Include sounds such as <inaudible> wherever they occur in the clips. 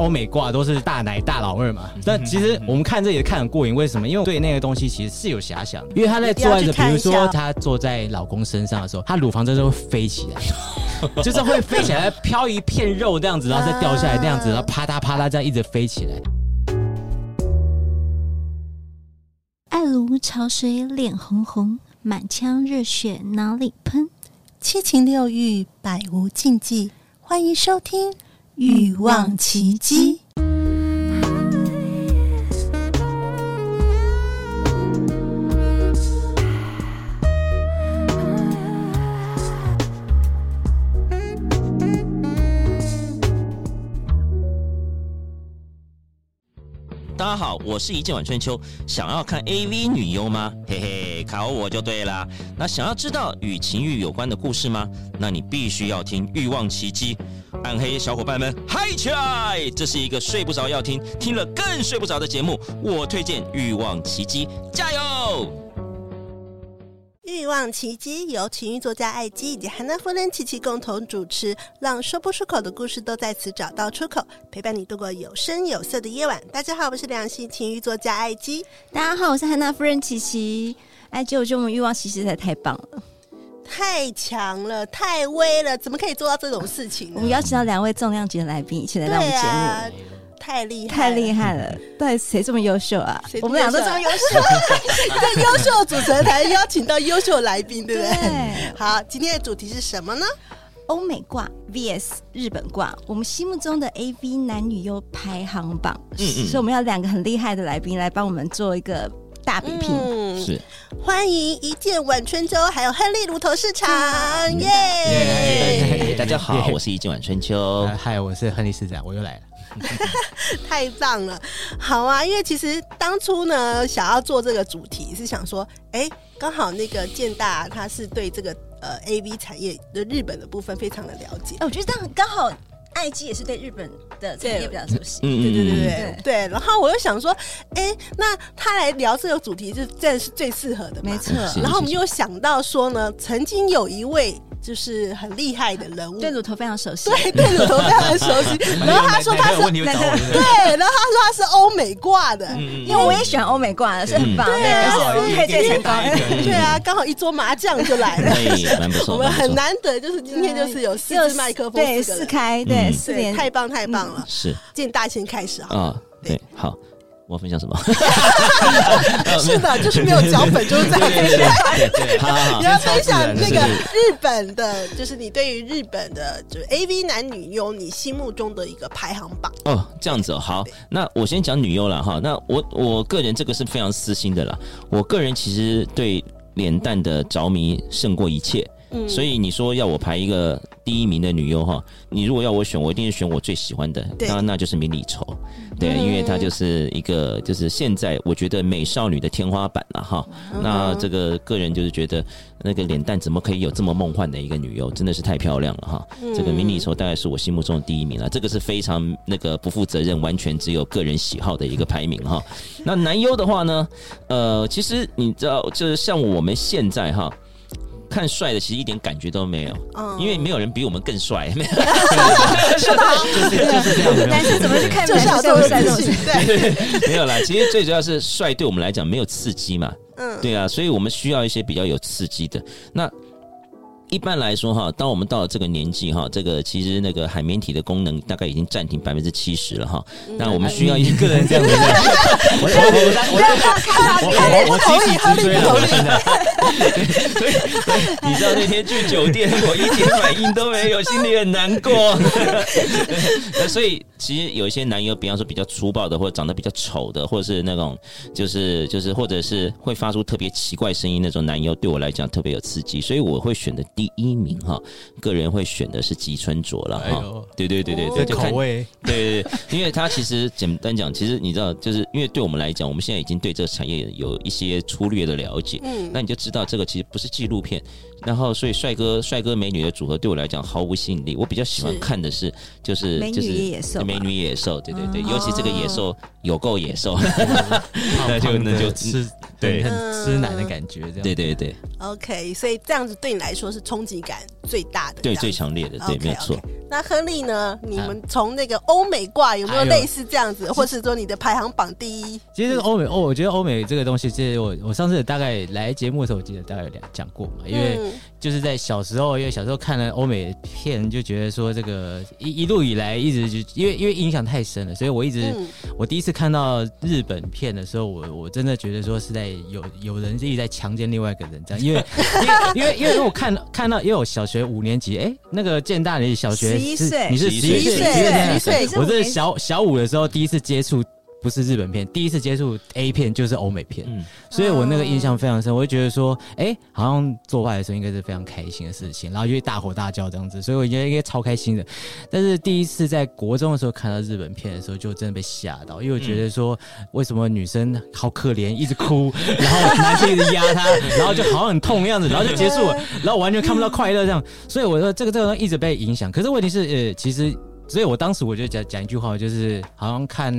欧美挂都是大奶大老二嘛。但其实我们看这也看很过瘾，为什么？因为对那个东西其实是有遐想，因为她在做爱的，比如说她坐在老公身上的时候，她乳房真的会飞起来，<laughs> 就是会飞起来，飘一片肉这样子，然后再掉下来那样子，然后啪嗒啪嗒这样一直飞起来。爱如潮水，脸红红，满腔热血哪里喷？七情六欲，百无禁忌。欢迎收听《欲望奇迹》。家好，我是一剑晚春秋。想要看 AV 女优吗？嘿嘿，考我就对了。那想要知道与情欲有关的故事吗？那你必须要听《欲望奇迹》。暗黑小伙伴们嗨起来！这是一个睡不着要听，听了更睡不着的节目。我推荐《欲望奇迹》，加油！欲望奇迹由情欲作家艾姬以及汉娜夫人琪琪共同主持，让说不出口的故事都在此找到出口，陪伴你度过有声有色的夜晚。大家好，我是良心情欲作家艾姬。大家好，我是汉娜夫人琪琪。艾姬，我觉得我们欲望琦姬实在太棒了，太强了，太威了，怎么可以做到这种事情？我们邀请到两位重量级的来宾一起来到我们节目。太厉害，太厉害了！到底谁这么优秀啊？我们俩都这么优秀，<laughs> 对，优秀的主持人才邀请到优秀的来宾，对不对？对。好，今天的主题是什么呢？欧美挂 VS 日本挂，我们心目中的 AV 男女优排行榜。嗯嗯。所以我们要两个很厉害的来宾来帮我们做一个大比拼。嗯，是。欢迎一见晚春秋，还有亨利炉头市场，耶！大家好，我是一见晚春秋。嗨，我是亨利市长，我又来了。<laughs> 太棒了，好啊！因为其实当初呢，想要做这个主题是想说，哎、欸，刚好那个建大他是对这个呃 AV 产业的日本的部分非常的了解。我觉得这样刚好，爱姬也是对日本的产业比较熟悉。对对对对对对。然后我又想说，哎、欸，那他来聊这个主题，就真的是最适合的，没错。然后我们又想到说呢，曾经有一位。就是很厉害的人物，对乳头非常熟悉，对对乳头非常的熟悉。然后他说他是，对，然后他说他是欧美挂的，因为我也喜欢欧美挂的，是很棒，对啊，配对成功，对啊，刚好一桌麻将就来了，我们很难得，就是今天就是有四支麦克风，对，四开，对，四连，太棒太棒了，是，进大先开始啊，对，好。我要分享什么？<laughs> 是的，就是没有脚本，就是这样分享。你要分享那个日本的，就是你对于日本的，就是 AV 男女优，你心目中的一个排行榜。哦，这样子哦，好，那我先讲女优了哈。那我我个人这个是非常私心的啦。我个人其实对脸蛋的着迷胜过一切，嗯，所以你说要我排一个第一名的女优哈，你如果要我选，我一定是选我最喜欢的，当然那就是迷你丑。对，因为她就是一个，就是现在我觉得美少女的天花板了哈。那这个个人就是觉得，那个脸蛋怎么可以有这么梦幻的一个女优，真的是太漂亮了哈。这个迷你丑大概是我心目中的第一名了，这个是非常那个不负责任，完全只有个人喜好的一个排名哈。那男优的话呢，呃，其实你知道，就是像我们现在哈。看帅的其实一点感觉都没有，嗯，因为没有人比我们更帅，没有，是吧？就是就是这样的。男生怎么去看？就是要这么帅，对，<laughs> 没有啦。其实最主要是帅，对我们来讲没有刺激嘛，嗯，对啊，所以我们需要一些比较有刺激的那。一般来说哈，当我们到了这个年纪哈，这个其实那个海绵体的功能大概已经暂停百分之七十了哈。那我们需要一个人这样子。<laughs> 我我我我我我集体直追了，真的。所以你知道那天去酒店，我一点反应都没有，心里很难过。那所以其实有一些男优，比方说比较粗暴的，或者长得比较丑的，或者是那种就是就是或者是会发出特别奇怪声音那种男优，对我来讲特别有刺激，所以我会选的。第一名哈，个人会选的是吉村卓了哈。对对对对对，口味对对，因为他其实简单讲，其实你知道，就是因为对我们来讲，我们现在已经对这个产业有一些粗略的了解，嗯，那你就知道这个其实不是纪录片。然后，所以帅哥帅哥美女的组合对我来讲毫无吸引力。我比较喜欢看的是，就是就是野兽，美女野兽，对对对，尤其这个野兽有够野兽，<laughs> <laughs> 那就那就吃对很吃奶的感觉，这样对对对。OK，所以这样子对你来说是冲击感最大的，对，最强烈的，对，okay, 没错。Okay. 那亨利呢？你们从那个欧美挂有没有类似这样子，或是说你的排行榜第一？其实这个欧美哦，我觉得欧美这个东西，其实我我上次大概来节目的时候，我记得大概有讲过嘛，因为就是在小时候，因为小时候看了欧美片，就觉得说这个一一路以来一直就因为因为影响太深了，所以我一直、嗯、我第一次看到日本片的时候，我我真的觉得说是在有有人一直在强奸另外一个人这样，因为 <laughs> 因为因为因为我看看到因为我小学五年级，哎、欸，那个建大你小学。十一岁，你是十一岁，十一岁，我是小小五的时候第一次接触。不是日本片，第一次接触 A 片就是欧美片，嗯，所以我那个印象非常深。我就觉得说，哎、欸，好像做爱的时候应该是非常开心的事情，然后就会大吼大叫这样子，所以我觉得应该超开心的。但是第一次在国中的时候看到日本片的时候，就真的被吓到，因为我觉得说，为什么女生好可怜，一直哭，<laughs> 然后男生一直压她，然后就好像很痛的样子，然后就结束了，然后完全看不到快乐这样。所以我说这个这个一直被影响。可是问题是，呃，其实。所以我当时我就讲讲一句话，就是好像看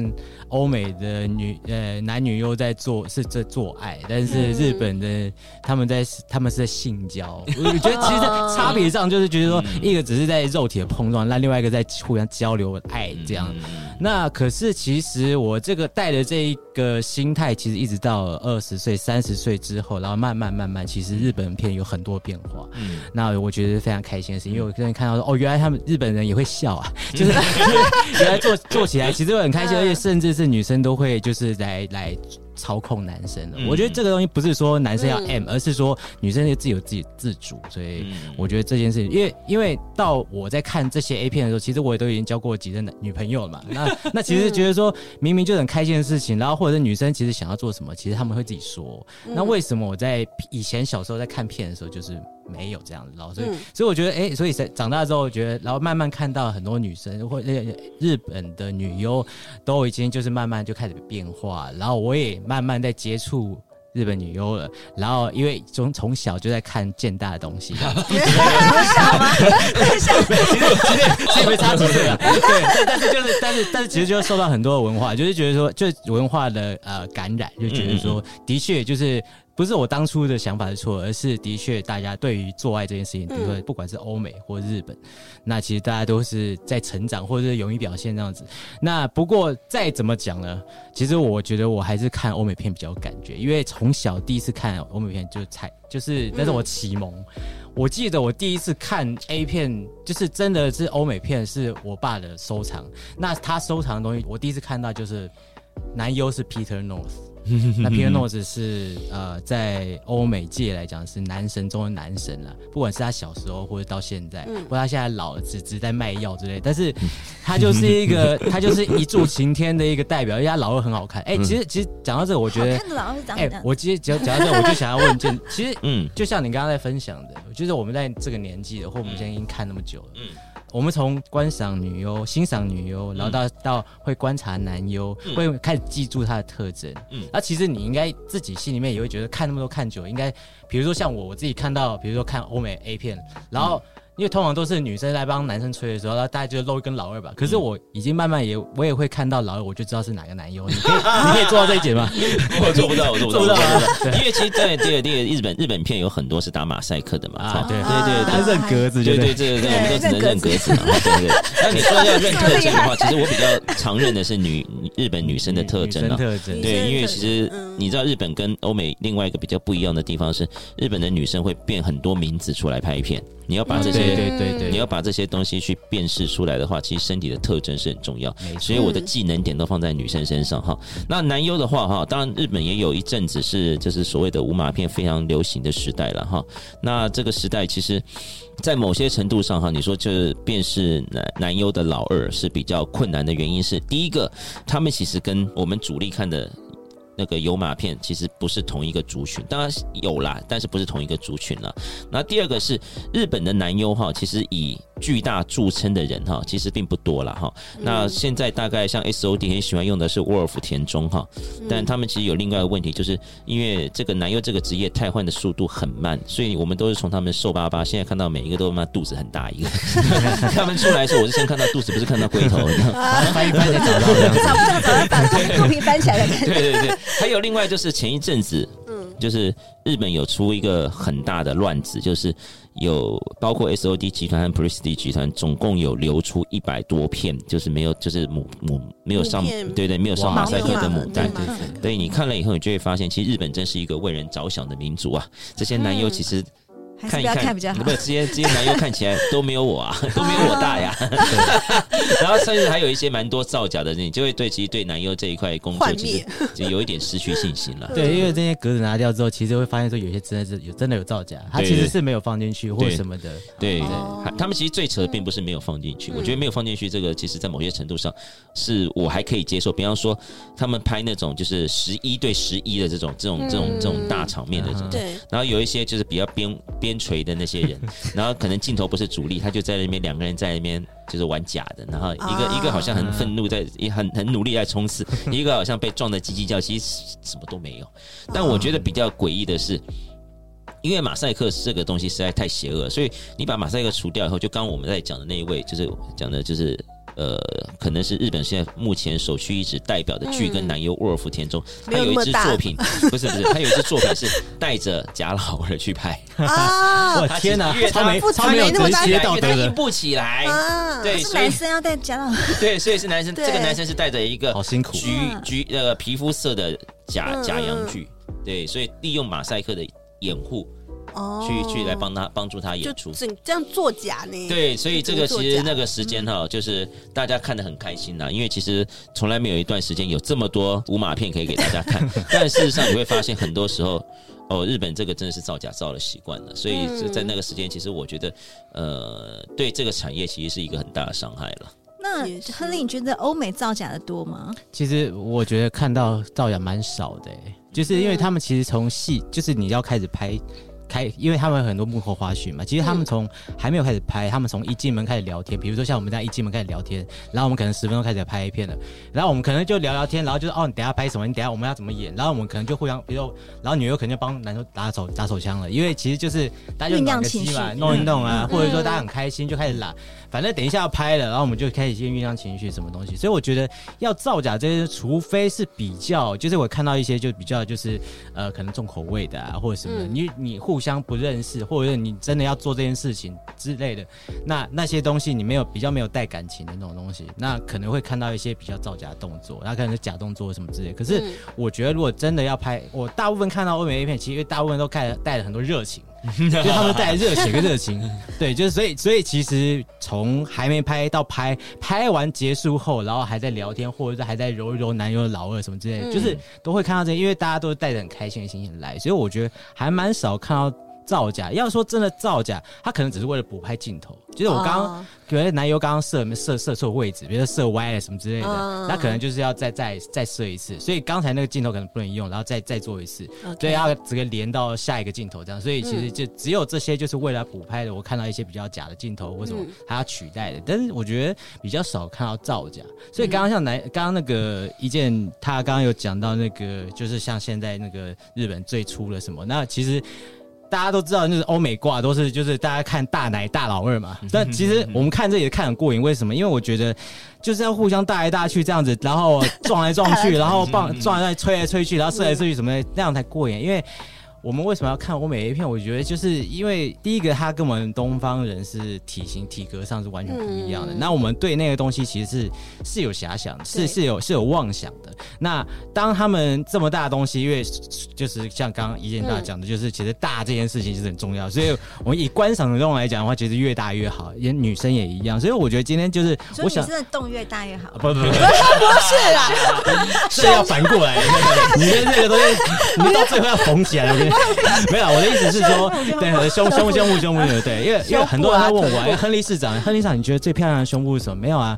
欧美的女呃男女优在做是在做爱，但是日本的他们在他们是在性交。<laughs> 我觉得其实差别上就是觉得说，一个只是在肉体的碰撞，那另外一个在互相交流爱这样。那可是其实我这个带的这一个心态，其实一直到二十岁、三十岁之后，然后慢慢慢慢，其实日本片有很多变化。嗯，那我觉得非常开心的是，因为我刚才看到说，哦，原来他们日本人也会笑啊。就是 <laughs> 原来做做起来其实会很开心，而且甚至是女生都会就是来来操控男生的。我觉得这个东西不是说男生要 M，而是说女生也自己有自己自主。所以我觉得这件事情，因为因为到我在看这些 A 片的时候，其实我也都已经交过几任女朋友了嘛。那 <laughs> 那其实觉得说明明就很开心的事情，然后或者是女生其实想要做什么，其实他们会自己说。那为什么我在以前小时候在看片的时候就是？没有这样子，然后所以、嗯、所以我觉得，哎、欸，所以在长大之后，我觉得，然后慢慢看到很多女生或那日本的女优都已经就是慢慢就开始变化，然后我也慢慢在接触日本女优了。然后因为从从小就在看健 <laughs> <laughs> 大的东西，从小吗？其实其实其实没差几岁啊。<laughs> 对，但是就是但是但是其实就受到很多的文化，就是觉得说，就文化的呃感染，就觉得说，的确就是。不是我当初的想法是错，而是的确大家对于做爱这件事情，比如说不管是欧美或日本，那其实大家都是在成长或者是勇于表现这样子。那不过再怎么讲呢？其实我觉得我还是看欧美片比较有感觉，因为从小第一次看欧美片就才就是那是我启蒙。我记得我第一次看 A 片，就是真的是欧美片，是我爸的收藏。那他收藏的东西，我第一次看到就是男优是 Peter North。<laughs> 那 Peter North 是呃，在欧美界来讲是男神中的男神了，不管是他小时候或者到现在，或者他现在老了只只在卖药之类，但是 <laughs> 他就是一个 <laughs> 他就是一柱擎天的一个代表，因为他老二很好看。哎、欸，其实其实讲到这个，我觉得哎、欸，我其实讲讲到这个，我就想要问一件，其实嗯，就像你刚刚在分享的，就是我们在这个年纪的，或我们现在已经看那么久了，嗯。我们从观赏女优、欣赏女优，然后到到会观察男优，嗯、会开始记住他的特征。嗯，那其实你应该自己心里面也会觉得，看那么多看久，应该，比如说像我，我自己看到，比如说看欧美 A 片，然后。嗯因为通常都是女生在帮男生吹的时候，然后大家就露一根老二吧。可是我已经慢慢也，我也会看到老二，我就知道是哪个男优。你可以，你可以做到这一点吗？<laughs> 我做不到，我做不到。做不到因为其实，在第二第二日本日本片有很多是打马赛克的嘛。啊，对对对，他认格子，对对对对，我们都只能认格子嘛。对 <laughs> 对。那你说要认特征的话，其实我比较常认的是女日本女生的特征啊。特征。对，因为其实你知道日本跟欧美另外一个比较不一样的地方是，日本的女生会变很多名字出来拍片。你要把这些，对对对对，你要把这些东西去辨识出来的话，其实身体的特征是很重要。所以我的技能点都放在女生身上哈。那男优的话哈，当然日本也有一阵子是就是所谓的无码片非常流行的时代了哈。那这个时代其实，在某些程度上哈，你说就是辨识男男优的老二是比较困难的原因是，第一个，他们其实跟我们主力看的。那个有码片其实不是同一个族群，当然有啦，但是不是同一个族群了。那第二个是日本的男优哈，其实以巨大著称的人哈，其实并不多了哈。那现在大概像 S O D 很喜欢用的是沃尔夫田中哈，但他们其实有另外一个问题，就是因为这个男优这个职业汰换的速度很慢，所以我们都是从他们瘦巴巴，现在看到每一个都他妈肚子很大一个。<laughs> 他们出来的时候，我是先看到肚子，不是看到龟头，翻一翻才找到这样 <laughs> 子，找不到找到把 <laughs> 肚皮翻起来的感觉。对对对。还有另外就是前一阵子，嗯，就是日本有出一个很大的乱子，就是有包括 S O D 集团和 Prestige 集团，总共有流出一百多片，就是没有就是母母没有上对对没有上马赛克的母带。对，你看了以后，你就会发现，其实日本真是一个为人着想的民族啊。这些男优其实。看一看，不不，这些这些男优看起来 <laughs> 都没有我啊，<laughs> 都没有我大呀。<laughs> 然后甚至还有一些蛮多造假的，你就会对其实对男优这一块工作其实就有一点失去信心了。对，因为这些格子拿掉之后，其实会发现说有些真的是有真的有造假，他其实是没有放进去或者什么的。对对，他们其实最扯的并不是没有放进去，我觉得没有放进去这个，其实在某些程度上是我还可以接受。比方说他们拍那种就是十一对十一的这种这种这种这种大场面的这种，对。然后有一些就是比较边。边陲的那些人，<laughs> 然后可能镜头不是主力，他就在那边两个人在那边就是玩假的，然后一个、啊、一个好像很愤怒在，在也很很努力在冲刺，<laughs> 一个好像被撞的叽叽叫，其实什么都没有。但我觉得比较诡异的是，因为马赛克这个东西实在太邪恶，所以你把马赛克除掉以后，就刚刚我们在讲的那一位，就是讲的就是。呃，可能是日本现在目前首屈一指代表的剧跟男优沃尔夫田中，他有一支作品，<laughs> 不是不是，他有一支作品是带着假老二去拍。<laughs> 啊！<laughs> 我天哪，他没他没有那么直接道德的，硬不起来。对，是男生要带假老。二，对，所以是男生，这个男生是带着一个好辛苦。橘橘呃皮肤色的假假阳具，对，所以利用马赛克的掩护。哦，去去来帮他帮助他演出，就这样作假呢？对，所以这个其实那个时间哈，嗯、就是大家看得很开心呐，因为其实从来没有一段时间有这么多无码片可以给大家看。<laughs> 但事实上你会发现，很多时候哦，日本这个真的是造假造了习惯了，所以在那个时间，其实我觉得呃，对这个产业其实是一个很大的伤害了。那亨利，你觉得欧美造假的多吗？其实我觉得看到造假蛮少的，就是因为他们其实从戏，就是你要开始拍。开，因为他们有很多幕后花絮嘛。其实他们从还没有开始拍，他们从一进门开始聊天。比如说像我们这样一进门开始聊天，然后我们可能十分钟开始拍一片了，然后我们可能就聊聊天，然后就是哦，你等下拍什么？你等下我们要怎么演？然后我们可能就互相，比如说，然后女优可能就帮男生打手打手枪了，因为其实就是大家就暖个机嘛，弄一弄啊，或者说大家很开心就开始拉。反正等一下要拍了，然后我们就开始先酝酿情绪什么东西。所以我觉得要造假这些，除非是比较，就是我看到一些就比较就是呃可能重口味的啊，或者什么的，你你互相不认识，或者是你真的要做这件事情之类的，那那些东西你没有比较没有带感情的那种东西，那可能会看到一些比较造假的动作，那可能是假动作什么之类的。可是我觉得如果真的要拍，我大部分看到欧美 A 片，其实大部分都带带了很多热情。<laughs> 就他们带来热血跟热情，<laughs> 对，就是所以所以其实从还没拍到拍，拍完结束后，然后还在聊天，或者是还在揉一揉男友的老二什么之类的，就是都会看到这些，因为大家都是带着很开心的心情来，所以我觉得还蛮少看到。造假，要说真的造假，他可能只是为了补拍镜头。就是我刚刚觉得男优刚刚射射射错位置，比如说射歪了什么之类的，那、uh, 可能就是要再再再射一次。所以刚才那个镜头可能不能用，然后再再做一次，所以 Okay. 要直接连到下一个镜头这样。所以其实就只有这些就是为了补拍的。我看到一些比较假的镜头或什么，他要取代的，但是我觉得比较少看到造假。所以刚刚像男刚刚那个一件，他刚刚有讲到那个，就是像现在那个日本最初的什么，那其实。大家都知道，就是欧美挂都是就是大家看大奶大老二嘛。但其实我们看这也看很过瘾，为什么？因为我觉得就是要互相大来大去这样子，然后撞来撞去，<laughs> 然后棒撞来吹来吹去，然后射来射去什么的，那样才过瘾。因为我们为什么要看欧美 A 片？我觉得就是因为第一个，它跟我们东方人是体型体格上是完全不一样的。嗯、那我们对那个东西其实是是有遐想，是是有是有妄想的。那当他们这么大的东西，因为就是像刚刚一健大讲的，就是其实大这件事情是很重要。所以我们以观赏的这种来讲的话，其实越大越好，也女生也一样。所以我觉得今天就是我想，女生的洞越大越好。不不不，<laughs> 不是啦，<laughs> 是要反过来。女生那个东西，你到最后要缝起来了。<laughs> 没有，我的意思是说，对，胸胸胸部胸部对，<laughs> 对，因为因为很多人他问我，亨利市长，亨利市长，你觉得最漂亮的胸部是什么？没有啊，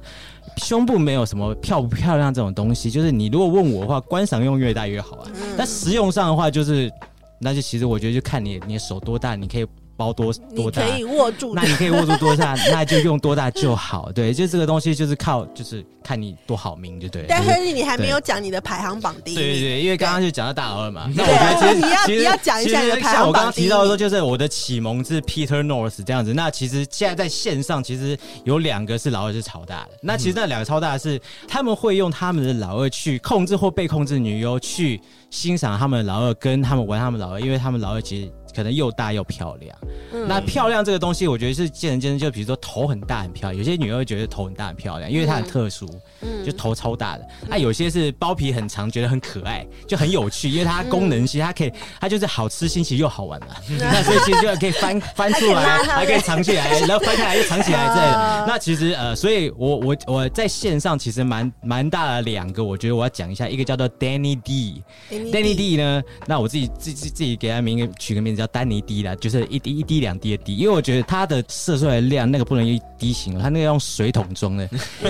胸部没有什么漂不漂亮这种东西，就是你如果问我的话，观赏用越大越好啊。但实用上的话，就是那就其实我觉得就看你你的手多大，你可以包多多大，可以握住，<laughs> 那你可以握住多大，<laughs> 那就用多大就好。对，就这个东西就是靠，就是看你多好命，就对。但亨利你还没有讲你的排行榜第一。对对对，因为刚刚就讲到大老二嘛。那我觉得其实你要你要讲一下你的排行榜第一。像我刚刚提到说，就是我的启蒙是 Peter North 这样子。那其实现在在线上，其实有两个是老二是超大的。那其实那两个超大的是他们会用他们的老二去控制或被控制女优，去欣赏他们的老二，跟他们玩他们老二，因为他们老二其实。可能又大又漂亮，嗯、那漂亮这个东西，我觉得是见仁见智。就比如说头很大很漂亮，有些女儿会觉得头很大很漂亮，因为她很特殊，嗯、就头超大的。那、嗯啊、有些是包皮很长，觉得很可爱，就很有趣，因为它功能性，它可以，它就是好吃、新奇又好玩嘛。嗯、<laughs> 那所以其实就可以翻 <laughs> <laughs> 翻出来，还可以藏起来，然后翻开来又藏起来之类的。那其实呃，所以我我我在线上其实蛮蛮大的两个，我觉得我要讲一下，一个叫做 Danny D，Danny D, D 呢，那我自己自自自己给他名取个名字叫。丹尼 D 啦，就是一滴一滴两滴的滴，因为我觉得它的射出来的量那个不能用滴型了，它那个用水桶装的。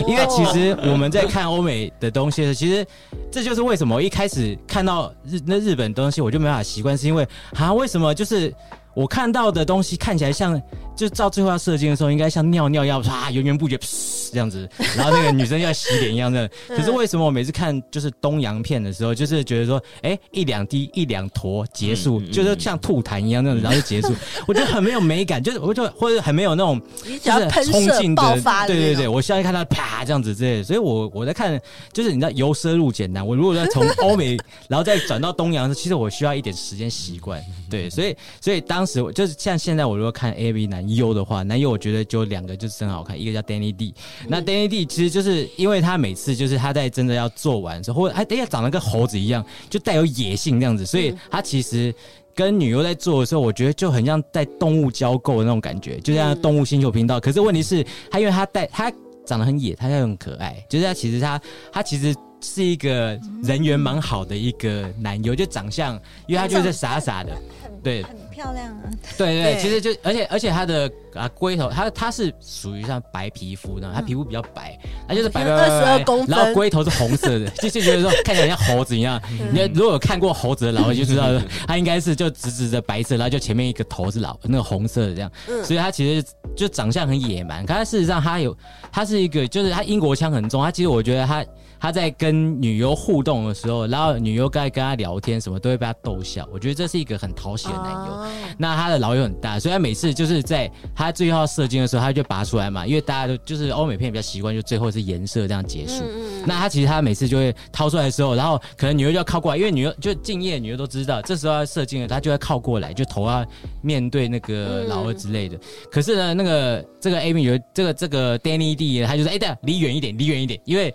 因为其实我我们在看欧美的东西的时候，其实这就是为什么我一开始看到日那日本东西我就没办法习惯，是因为啊为什么就是。我看到的东西看起来像，就照最后要射精的时候，应该像尿尿一样，啪源源不绝这样子，然后那个女生要洗脸一样的。<laughs> 可是为什么我每次看就是东洋片的时候，就是觉得说，哎、欸，一两滴一两坨结束，嗯、就是像吐痰一样那种，然后就结束，<laughs> 我觉得很没有美感，就是我就或者很没有那种就是冲劲的，对对对，我现在看到啪这样子之类的，所以我我在看，就是你知道由奢入俭难，我如果要从欧美然后再转到东洋，其实我需要一点时间习惯，对，所以所以当时我。就是像现在，我如果看 AV 男优的话，男优我觉得就两个就是真好看，一个叫 Danny D，那 Danny D 其实就是因为他每次就是他在真的要做完之后，或者哎等下长得跟猴子一样，就带有野性这样子，所以他其实跟女优在做的时候，我觉得就很像在动物交媾的那种感觉，就像动物星球频道。可是问题是，他因为他带他长得很野，他又很可爱，就是他其实他他其实是一个人缘蛮好的一个男优，就长相，因为他就是傻傻的，对。漂亮啊！对对，对其实就而且而且他的啊龟头，他他是属于像白皮肤的，他皮肤比较白，他就是白白白白，然后龟头是红色的，<laughs> 就就觉得说看起来像猴子一样。你如果有看过猴子的老，就知道他 <laughs> 应该是就直直的白色，然后就前面一个头是老那个红色的这样。所以他其实就长相很野蛮，可他事实上他有他是一个，就是他英国腔很重。他其实我觉得他。他在跟女优互动的时候，然后女优该跟他聊天什么，都会被他逗笑。我觉得这是一个很讨喜的男优。Oh. 那他的老友很大，所以他每次就是在他最后射精的时候，他就拔出来嘛。因为大家都就是欧美片比较习惯，就最后是颜色这样结束。嗯、那他其实他每次就会掏出来的时候，然后可能女优就要靠过来，因为女优就敬业，女优都知道这时候要射精了，他就会靠过来，就头要面对那个老二之类的。嗯、可是呢，那个这个 Amy 有这个这个 Danny D 他就说：“哎、欸，对，离远一点，离远一点，因为。”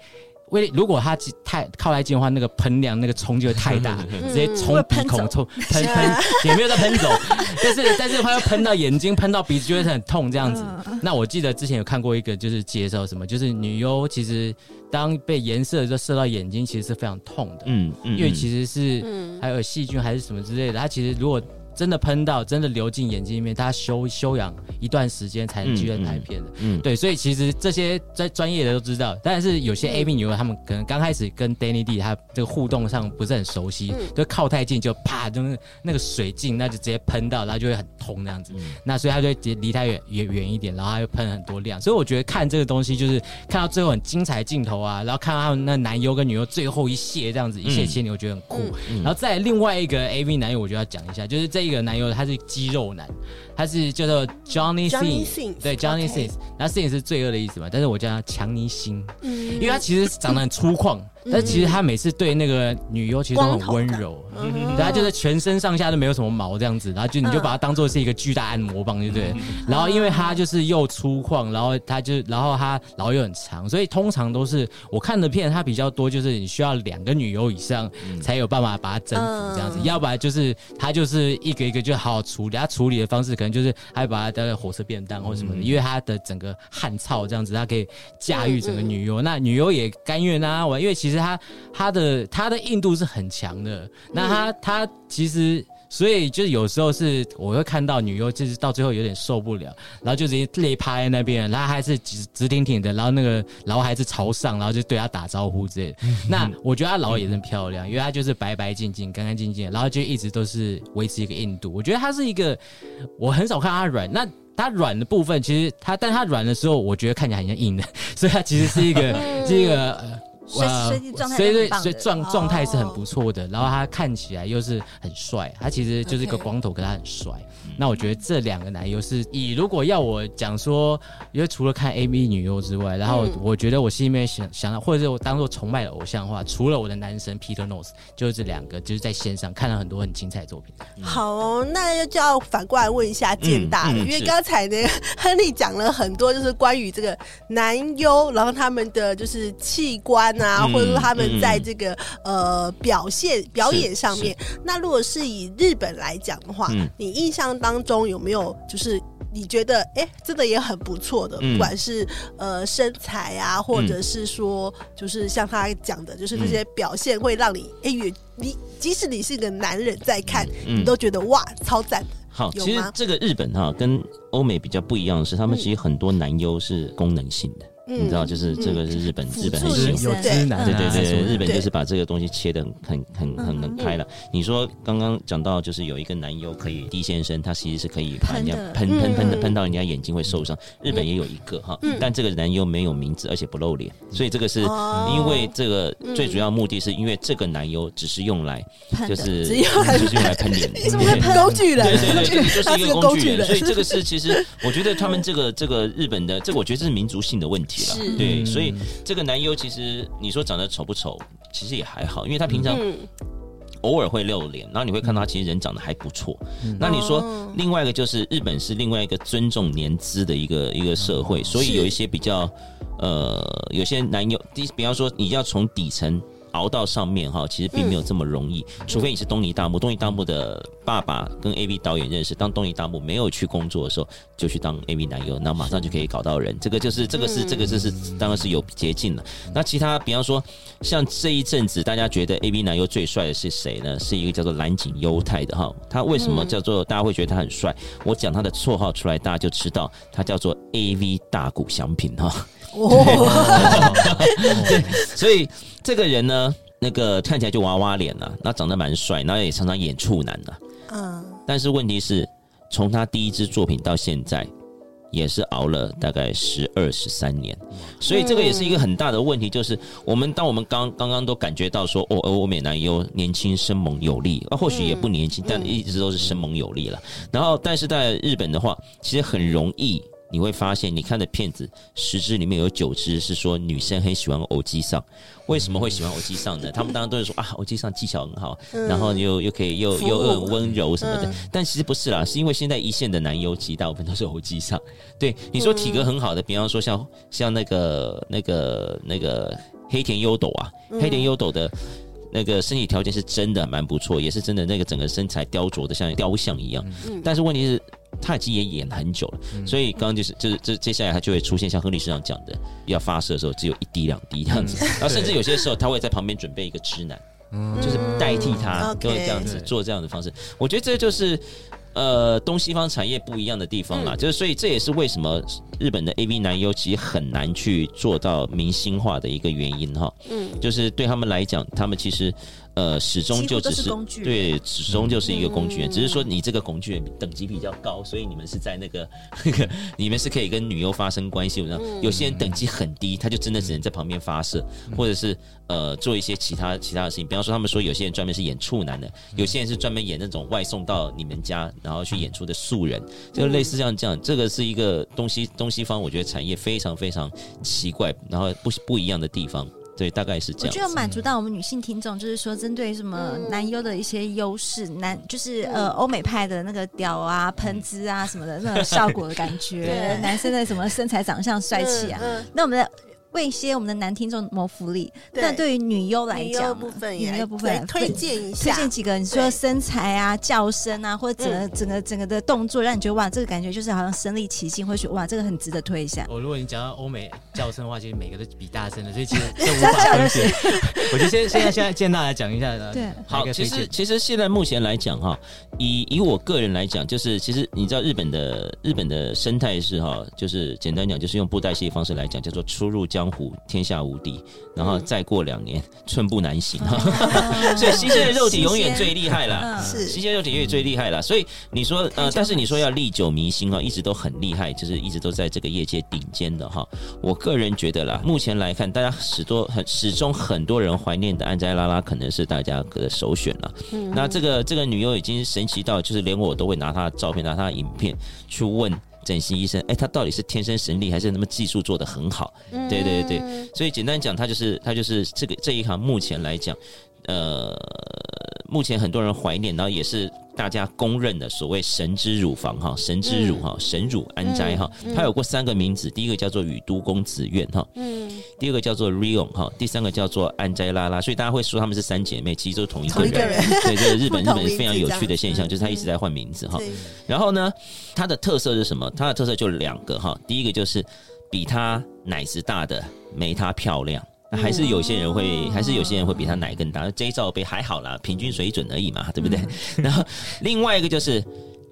为如果他太靠太近的话，那个喷量那个冲就会太大，<laughs> 直接冲鼻孔冲喷喷也没有在喷走，<laughs> 但是但是它要喷到眼睛，喷到鼻子就会很痛这样子。那我记得之前有看过一个就是介绍什么，就是女优其实当被颜射的时候射到眼睛，其实是非常痛的，嗯嗯，因为其实是还有细菌还是什么之类的，它其实如果。真的喷到，真的流进眼睛里面，他修修养一段时间才能继续拍片的。嗯，嗯对，所以其实这些专专业的都知道，但是有些 AV 女优他们可能刚开始跟 Danny D 他这个互动上不是很熟悉，嗯、就靠太近就啪，就是那个水镜，那就直接喷到，然后就会很痛那样子。嗯、那所以他就直接离他远远远一点，然后他又喷很多量。所以我觉得看这个东西就是看到最后很精彩镜头啊，然后看到他们那男优跟女优最后一卸这样子一卸千里，我觉得很酷。然后再另外一个 AV 男优，我就要讲一下，就是这一个男友他是肌肉男，他是叫做 Johnny Sins，对 Johnny Sins，然后 Sins 是罪恶的意思嘛，但是我叫他强尼星，嗯，因为他其实长得很粗犷。但其实他每次对那个女优其实都很温柔，对，他就是全身上下都没有什么毛这样子，然后就你就把它当做是一个巨大按摩棒，对不对？然后因为他就是又粗犷，然后他就然后他老二又很长，所以通常都是我看的片，他比较多就是你需要两个女优以上才有办法把他征服这样子，要不然就是他就是一个一个就好好处理，他处理的方式可能就是还把他当成火车便当或什么的，因为他的整个汗操这样子，他可以驾驭整个女优，那女优也甘愿啊，我因为其实。其实他他的他的硬度是很强的，那他他其实所以就是有时候是我会看到女优，就是到最后有点受不了，然后就直接累趴在那边，然后还是直直挺挺的，然后那个然后还是朝上，然后就对她打招呼之类的。那我觉得她老也很漂亮，因为她就是白白净净、干干净净，然后就一直都是维持一个硬度。我觉得她是一个，我很少看她软。那她软的部分，其实她，但她软的时候，我觉得看起来很像硬的，<laughs> 所以她其实是一个，<laughs> 是一个。哇，所以所以所以状状态是很不错的，然后他看起来又是很帅，他其实就是一个光头，可他很帅。那我觉得这两个男优是以如果要我讲说，因为除了看 AV 女优之外，然后我觉得我心里面想想到，或者是我当做崇拜的偶像的话，除了我的男神 Peter North，就是这两个，就是在线上看了很多很精彩的作品。好哦，那就要反过来问一下建大了，因为刚才呢，亨利讲了很多，就是关于这个男优，然后他们的就是器官。啊，或者说他们在这个、呃表现表演上面，那如果是以日本来讲的话，嗯、你印象当中有没有就是你觉得哎、欸，真的也很不错的，嗯、不管是呃身材啊，或者是说就是像他讲的，就是这些表现会让你哎，你、欸、即使你是个男人在看，嗯、你都觉得哇超赞。好，其实这个日本哈、啊、跟欧美比较不一样的是，他们其实很多男优是功能性的。你知道，就是这个是日本，日本很喜欢，有知男，对对对，日本就是把这个东西切的很很很很开了。你说刚刚讲到，就是有一个男优可以低先生，他其实是可以把人家喷喷喷的喷到人家眼睛会受伤。日本也有一个哈，但这个男优没有名字，而且不露脸，所以这个是因为这个最主要目的是因为这个男优只是用来就是就是用来喷脸。<laughs> 的工具人，对对对，就是一个工具人。所以这个是其实我觉得他们这个这个日本的这个我觉得这是民族性的问题。是。对，所以这个男优其实你说长得丑不丑，其实也还好，因为他平常偶尔会露脸，然后你会看到他其实人长得还不错。那你说另外一个就是日本是另外一个尊重年资的一个一个社会，所以有一些比较呃，有些男优，第比方说你要从底层。熬到上面哈，其实并没有这么容易，嗯、除非你是东尼大木。东尼大木的爸爸跟 AV 导演认识，当东尼大木没有去工作的时候，就去当 AV 男优，那马上就可以搞到人。这个就是这个是这个就是当然是有捷径了。那其他比方说，像这一阵子大家觉得 AV 男优最帅的是谁呢？是一个叫做蓝井优太的哈。他为什么叫做大家会觉得他很帅？我讲他的绰号出来，大家就知道他叫做 AV 大谷祥平哈。<laughs> 对，所以。这个人呢，那个看起来就娃娃脸了，那长得蛮帅，然后也常常演处男的。嗯，但是问题是，从他第一支作品到现在，也是熬了大概十二十三年，所以这个也是一个很大的问题，就是我们当我们刚刚刚都感觉到说，哦，欧美男优年轻生猛有力，啊，或许也不年轻，但一直都是生猛有力了。然后，但是在日本的话，其实很容易。你会发现，你看的片子十支里面有九支是说女生很喜欢欧吉桑，为什么会喜欢欧吉桑呢？<laughs> 他们当然都是说啊，欧吉桑技巧很好，然后又又可以又又很温柔什么的。但其实不是啦，是因为现在一线的男优其实大部分都是欧吉桑。对，你说体格很好的，比方说像像那个那个那个黑田优斗啊，黑田优斗的。那个身体条件是真的蛮不错，也是真的那个整个身材雕琢的像雕像一样。嗯，但是问题是，他已经也演很久了，嗯、所以刚刚就是就是这接下来他就会出现像亨利市长讲的，要发射的时候只有一滴两滴这样子，嗯、然后甚至有些时候他会在旁边准备一个直男，嗯、就是代替他，就会这样子做这样的方式。我觉得这就是。呃，东西方产业不一样的地方啦，嗯、就是所以这也是为什么日本的 AV 男优其实很难去做到明星化的一个原因哈。嗯，就是对他们来讲，他们其实。呃，始终就只是，是对，始终就是一个工具人，嗯、只是说你这个工具人等级比较高，所以你们是在那个那个，你们是可以跟女优发生关系。然后有些人等级很低，他就真的只能在旁边发射，嗯、或者是呃做一些其他其他的事情。比方说，他们说有些人专门是演处男的，有些人是专门演那种外送到你们家然后去演出的素人，就类似这样这样。这个是一个东西东西方，我觉得产业非常非常奇怪，然后不不一样的地方。对，大概是这样。我觉得满足到我们女性听众，就是说针对什么男优的一些优势，男就是呃欧美派的那个屌啊、喷汁啊什么的那种效果的感觉，<laughs> 男生的什么身材、长相、帅气啊。那我们的为一些我们的男听众谋福利。那对于女优来讲，部分女优部分推荐一下，推荐几个你说身材啊、叫声啊，或者整个、嗯、整个整个的动作，让你觉得哇，这个感觉就是好像身临其境，或许哇，这个很值得推一下。哦，如果你讲到欧美叫声的话，其实每个都比大声的，所以其实 <laughs> 这无法推荐。我就先现在现在见大家讲一下的。<laughs> 对，好，其实其实现在目前来讲哈，以以我个人来讲，就是其实你知道日本的日本的生态是哈，就是简单讲就是用布袋戏的方式来讲，叫做出入江湖天下无敌，然后再过两年寸步难行。<laughs> <laughs> 哈，嗯、所以新鲜的肉体永远最厉害了，是。新鲜肉体永远最厉害了。所以你说呃，但是你说要历久弥新哈，一直都很厉害，就是一直都在这个业界顶尖的哈。我个人觉得啦，目前来看，大家始多很始终很多人怀念的安斋拉拉可能是大家的首选了。嗯，那这个这个女优已经神奇到，就是连我都会拿她的照片、拿她的影片去问整形医生，哎，他到底是天生神力还是那么技术做得很好？嗯，对对对，所以简单讲，他就是他就是这个这一行目前来讲，呃，目前很多人怀念，然后也是。大家公认的所谓神之乳房哈，神之乳哈，神乳安斋哈，它有过三个名字，第一个叫做宇都公子苑哈，嗯，第二个叫做 Rion 哈，第三个叫做安斋拉拉，所以大家会说他们是三姐妹，其实都是同一个人。<laughs> 对，这个日本 <laughs> 日本非常有趣的现象，就是他一直在换名字哈。然后呢，它的特色是什么？它的特色就两个哈，第一个就是比它奶子大的没它漂亮。还是有些人会，还是有些人会比他奶更大。这一罩杯还好啦，平均水准而已嘛，对不对？嗯、<laughs> 然后另外一个就是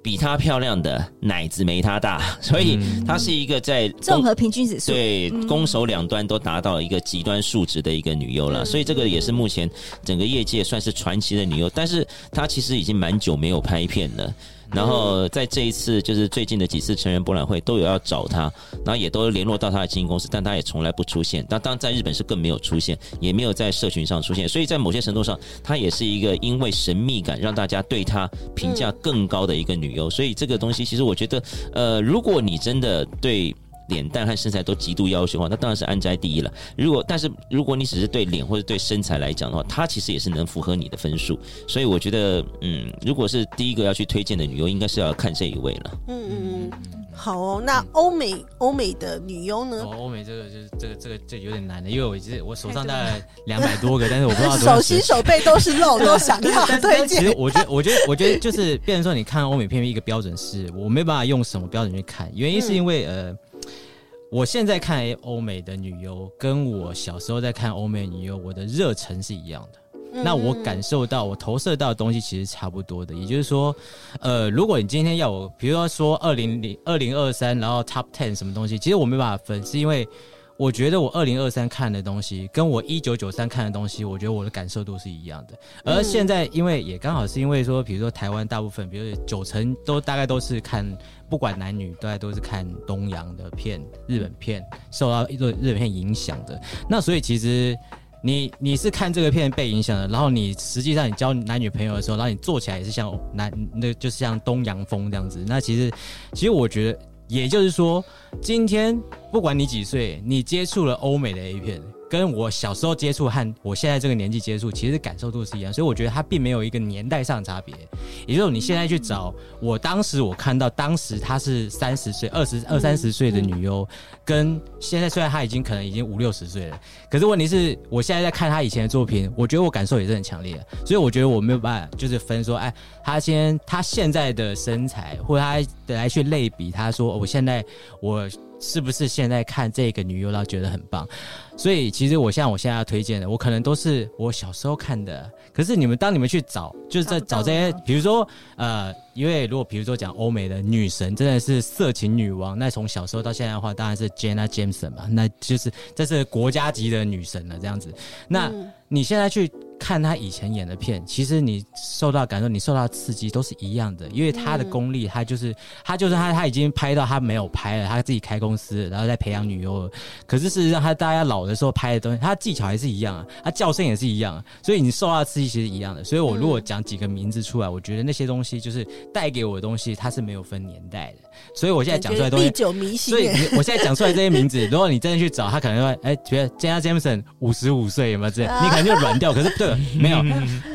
比她漂亮的奶子没她大，所以她是一个在综合平均指数对攻守两端都达到一个极端数值的一个女优了。嗯、所以这个也是目前整个业界算是传奇的女优，但是她其实已经蛮久没有拍片了。然后在这一次，就是最近的几次成员博览会都有要找他，然后也都联络到他的经纪公司，但他也从来不出现。当当在日本是更没有出现，也没有在社群上出现。所以在某些程度上，他也是一个因为神秘感让大家对他评价更高的一个女优。所以这个东西，其实我觉得，呃，如果你真的对。脸蛋和身材都极度要求的话，那当然是安斋第一了。如果但是如果你只是对脸或者对身材来讲的话，她其实也是能符合你的分数。所以我觉得，嗯，如果是第一个要去推荐的女优，应该是要看这一位了。嗯嗯嗯，好哦。那欧美欧美的女优呢？哦，欧美这个就是这个这个这个有点难的，因为我其实我手上大概两百多个，<laughs> 但是我不知道手心手背都是肉，都想要 <laughs> 推荐。其实我觉得，我觉得，我觉得就是，变成说你看欧美片一个标准是我没办法用什么标准去看，原因是因为、嗯、呃。我现在看欧美的女优，跟我小时候在看欧美女优，我的热忱是一样的。嗯、那我感受到，我投射到的东西其实差不多的。也就是说，呃，如果你今天要我，比如说说二零零二零二三，然后 Top Ten 什么东西，其实我没办法分，是因为我觉得我二零二三看的东西，跟我一九九三看的东西，我觉得我的感受度是一样的。而现在，因为也刚好是因为说，比如说台湾大部分，比如九成都大概都是看。不管男女，大概都是看东洋的片、日本片，受到日日本片影响的。那所以其实你你是看这个片被影响的，然后你实际上你交男女朋友的时候，然后你做起来也是像男，那就是像东洋风这样子。那其实其实我觉得，也就是说，今天不管你几岁，你接触了欧美的 A 片。跟我小时候接触和我现在这个年纪接触，其实感受度是一样，所以我觉得它并没有一个年代上的差别。也就是你现在去找，我当时我看到当时她是三十岁、二十二三十岁的女优，跟现在虽然她已经可能已经五六十岁了，可是问题是我现在在看她以前的作品，我觉得我感受也是很强烈的。所以我觉得我没有办法就是分说，哎，她先她现在的身材，或者她来去类比，她说我现在我。是不是现在看这个女优，然后觉得很棒？所以其实我像我现在要推荐的，我可能都是我小时候看的。可是你们当你们去找，就是在找这些，比如说呃，因为如果比如说讲欧美的女神，真的是色情女王，那从小时候到现在的话，当然是 Jenna Jameson 嘛，那就是这是国家级的女神了，这样子。那你现在去。看他以前演的片，其实你受到感受，你受到刺激都是一样的，因为他的功力，他就是他就是他他已经拍到他没有拍了，他自己开公司，然后再培养女优。可是事实上，他大家老的时候拍的东西，他技巧还是一样啊，他叫声也是一样，啊所以你受到刺激其实一样的。所以我如果讲几个名字出来，我觉得那些东西就是带给我的东西，它是没有分年代的。所以我现在讲出来的东西，历久弥新。所以我现在讲出来这些名字，如果你真的去找他，可能会哎觉得 Jenna Jameson 五十五岁有没有这样？<laughs> 你可能就软掉。可是对。色，<laughs> 没有，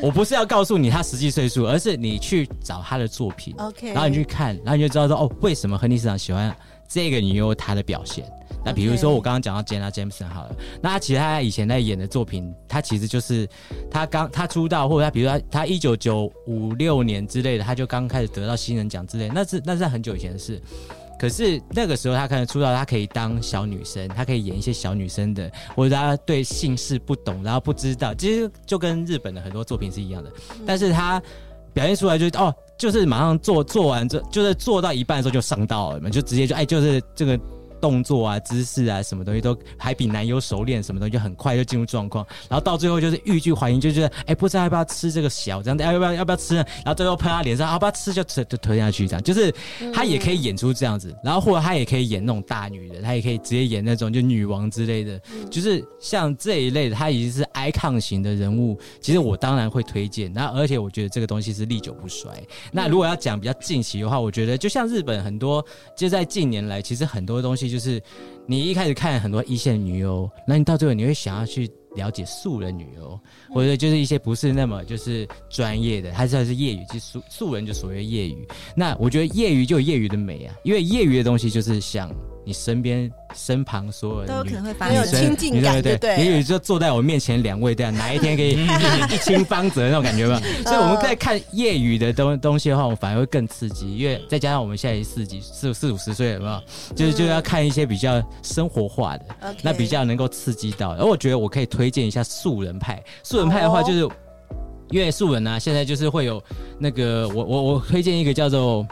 我不是要告诉你他实际岁数，而是你去找他的作品，OK，然后你去看，然后你就知道说哦，为什么亨利市长喜欢这个女优她的表现。那比如说我刚刚讲到 Jenna Jameson 好了，那他其实他以前在演的作品，他其实就是他刚他出道，或者他比如说他一九九五六年之类的，他就刚开始得到新人奖之类的，那是那是在很久以前的事。可是那个时候他可能出道，他可以当小女生，他可以演一些小女生的，或者他对姓氏不懂，然后不知道，其实就跟日本的很多作品是一样的。但是他表现出来就是哦，就是马上做做完这，就是做到一半的时候就上道了嘛，就直接就哎就是这个。动作啊、姿势啊，什么东西都还比男优熟练，什么东西就很快就进入状况，然后到最后就是欲拒还迎，就觉得哎，不知道要不要吃这个小这样子，要不要要不要吃呢？然后最后喷他脸上，要不要吃就吃就吞下去，这样就是他也可以演出这样子，然后或者他也可以演那种大女人，他也可以直接演那种就女王之类的，就是像这一类的，他已经是 icon 型的人物，其实我当然会推荐。那而且我觉得这个东西是历久不衰。那如果要讲比较近期的话，我觉得就像日本很多，就在近年来，其实很多东西。就是你一开始看很多一线女优，那你到最后你会想要去了解素人女优，或者就是一些不是那么就是专业的，还是还是业余，就素素人就所谓业余。那我觉得业余就有业余的美啊，因为业余的东西就是像。你身边、身旁所有人都有可能会发生亲近感，对对，也许就坐在我面前两位这样，哪一天可以 <laughs> <laughs> 一亲芳泽那种感觉吧？所以我们在看业余的东东西的话，我们反而会更刺激，因为再加上我们现在四几四四五十岁了，有没有？就是就要看一些比较生活化的，那比较能够刺激到。而我觉得我可以推荐一下素人派，素人派的话，就是因为素人呢，现在就是会有那个我我我推荐一个叫做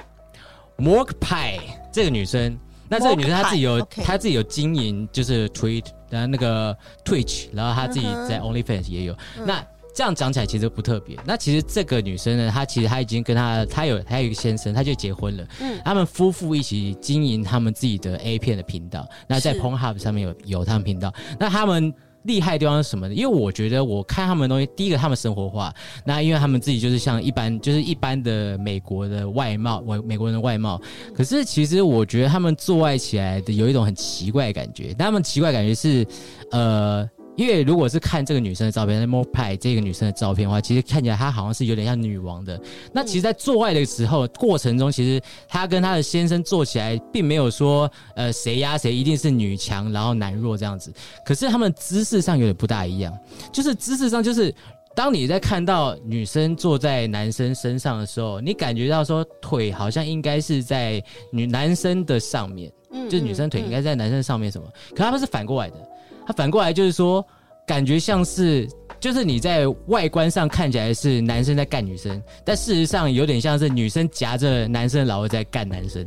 Mork 派这个女生。那这个女生她自己有.她自己有经营，就是 Tweet，然后那个 Twitch，然后她自己在 OnlyFans 也有。嗯、那这样讲起来其实不特别。那其实这个女生呢，她其实她已经跟她，她有她有一个先生，她就结婚了。嗯，他们夫妇一起经营他们自己的 A 片的频道。那在 Pornhub 上面有有他们频道。那他们。厉害的地方是什么呢？因为我觉得我看他们的东西，第一个他们生活化，那因为他们自己就是像一般，就是一般的美国的外貌，美国人的外貌。可是其实我觉得他们做爱起来的有一种很奇怪的感觉，他们奇怪感觉是，呃。因为如果是看这个女生的照片，Mork 派这个女生的照片的话，其实看起来她好像是有点像女王的。那其实，在做爱的时候过程中，其实她跟她的先生做起来，并没有说呃谁压谁，一定是女强然后男弱这样子。可是他们姿势上有点不大一样，就是姿势上，就是当你在看到女生坐在男生身上的时候，你感觉到说腿好像应该是在女男生的上面，嗯就是女生腿应该在男生上面什么？可他们是反过来的。他反过来就是说，感觉像是，就是你在外观上看起来是男生在干女生，但事实上有点像是女生夹着男生老二在干男生。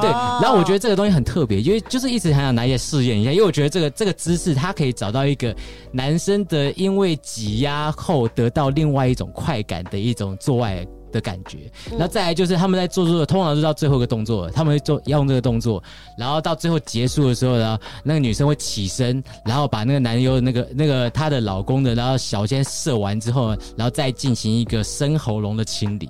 对，然后我觉得这个东西很特别，因为就是一直很想拿一些试验一下，因为我觉得这个这个姿势，它可以找到一个男生的因为挤压后得到另外一种快感的一种做爱的感觉，然后再来就是他们在做做，通常是到最后一个动作，他们会做要用这个动作，然后到最后结束的时候呢，那个女生会起身，然后把那个男优那个那个她的老公的，然后小先射完之后，然后再进行一个深喉咙的清理。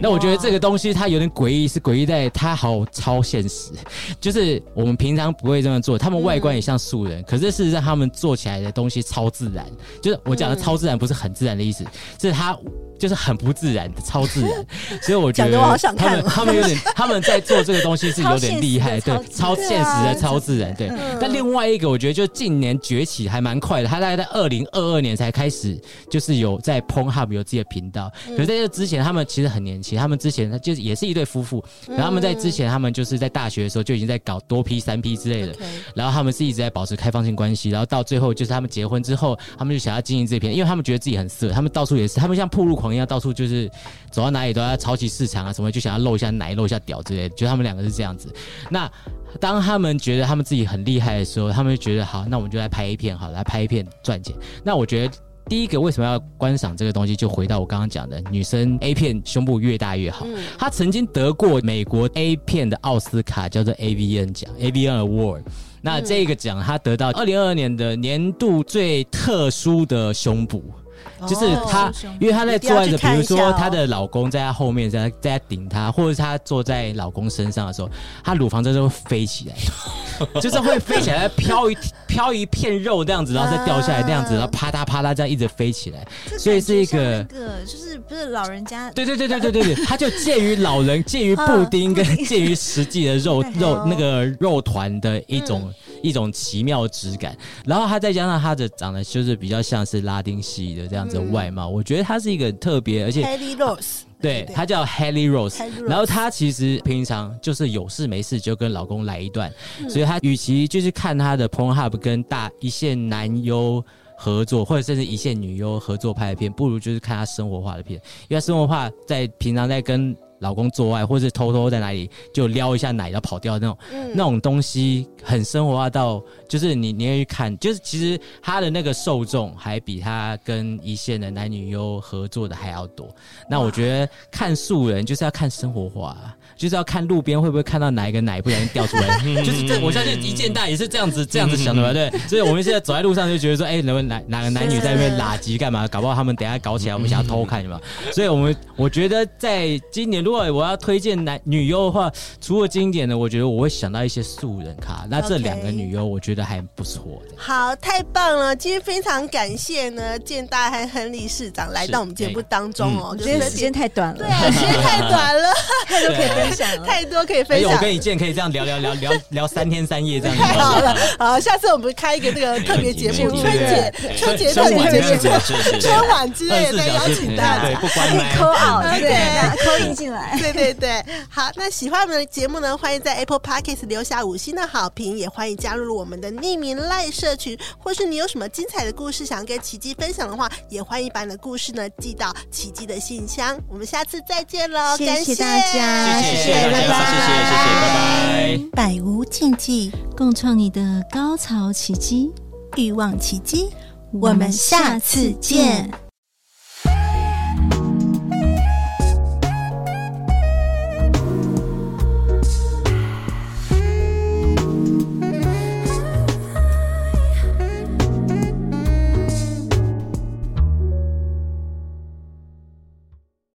那我觉得这个东西它有点诡异，是诡异在它好超现实，就是我们平常不会这么做，他们外观也像素人，可是事实上他们做起来的东西超自然，就是我讲的超自然不是很自然的意思，是他。就是很不自然的，超自然，<laughs> 所以我觉得他们他们有点 <laughs> 他们在做这个东西是有点厉害，对，超现实的超自然，对。但另外一个我觉得就近年崛起还蛮快的，他大概在二零二二年才开始就是有在 Pornhub 有自己的频道，可是在这之前他们其实很年轻，他们之前他就是也是一对夫妇，然后他们在之前他们就是在大学的时候就已经在搞多 P 三 P 之类的，然后他们是一直在保持开放性关系，然后到最后就是他们结婚之后，他们就想要经营这片，因为他们觉得自己很色，他们到处也是，他们像铺路狂。要到处就是走到哪里都要抄袭市场啊，什么就想要露一下奶、露一下屌之类的，觉得他们两个是这样子。那当他们觉得他们自己很厉害的时候，他们就觉得好，那我们就来拍一片，好来拍一片赚钱。那我觉得第一个为什么要观赏这个东西，就回到我刚刚讲的，女生 A 片胸部越大越好。她曾经得过美国 A 片的奥斯卡，叫做 AVN 奖，AVN Award。那这个奖她得到二零二二年的年度最特殊的胸部。就是她，因为她在做爱的，比如说她的老公在她后面在在顶她，或者她坐在老公身上的时候，她乳房真的会飞起来，<laughs> 就是会飞起来，<laughs> 飘一飘一片肉这样子，然后再掉下来那样子，然后啪嗒啪嗒这样一直飞起来，所以是一个那个就是不是老人家？对对对对对对对，他就介于老人介于布丁跟介于实际的肉 <laughs> 肉那个肉团的一种一种奇妙质感，然后他再加上他的长得就是比较像是拉丁系的这样子的外貌，我觉得他是一个特别，而且 Haley Rose，对，他叫 Haley Rose，然后他其实平常就是有事没事就跟老公来一段，所以他与其就是看他的 Pornhub 跟大一线男优合作，或者甚至一线女优合作拍的片，不如就是看他生活化的片，因为他生活化在平常在跟。老公做爱，或是偷偷在哪里就撩一下奶，然后跑掉那种，嗯、那种东西很生活化到，就是你你愿意看，就是其实他的那个受众还比他跟一线的男女优合作的还要多。那我觉得看素人就是要看生活化。就是要看路边会不会看到哪一个奶不小心掉出来，<laughs> 就是这，我相信一见大也是这样子这样子想的吧？对，所以我们现在走在路上就觉得说，哎、欸，哪个哪哪个男女在那边拉鸡干嘛？搞不好他们等下搞起来，我们想要偷看嘛？所以我们我觉得在今年，如果我要推荐男女优的话，除了经典的，我觉得我会想到一些素人卡。那这两个女优，我觉得还不错的。好，太棒了！今天非常感谢呢，建大和亨利市长来到我们节目当中哦。今天时间太短了，对啊，时间太短了，<laughs> 太多 <laughs> 可以分。太多可以分享。我跟你见可以这样聊聊聊聊 <laughs> 聊三天三夜这样子。太好了，好，下次我们开一个这个特别节目，春节春节特别节目，春晚之类的再邀请大家，对，不关麦，<laughs> 扣好，对，扣印进来，对对对。好，那喜欢我们的节目呢，欢迎在 Apple Podcast 留下五星的好评，也欢迎加入我们的匿名赖社群，或是你有什么精彩的故事想跟奇迹分享的话，也欢迎把你的故事呢寄到奇迹的信箱。我们下次再见喽，谢谢大家，谢谢。谢谢，谢谢，谢谢，拜拜。百无禁忌，共创你的高潮奇迹，欲望奇迹。我们下次见。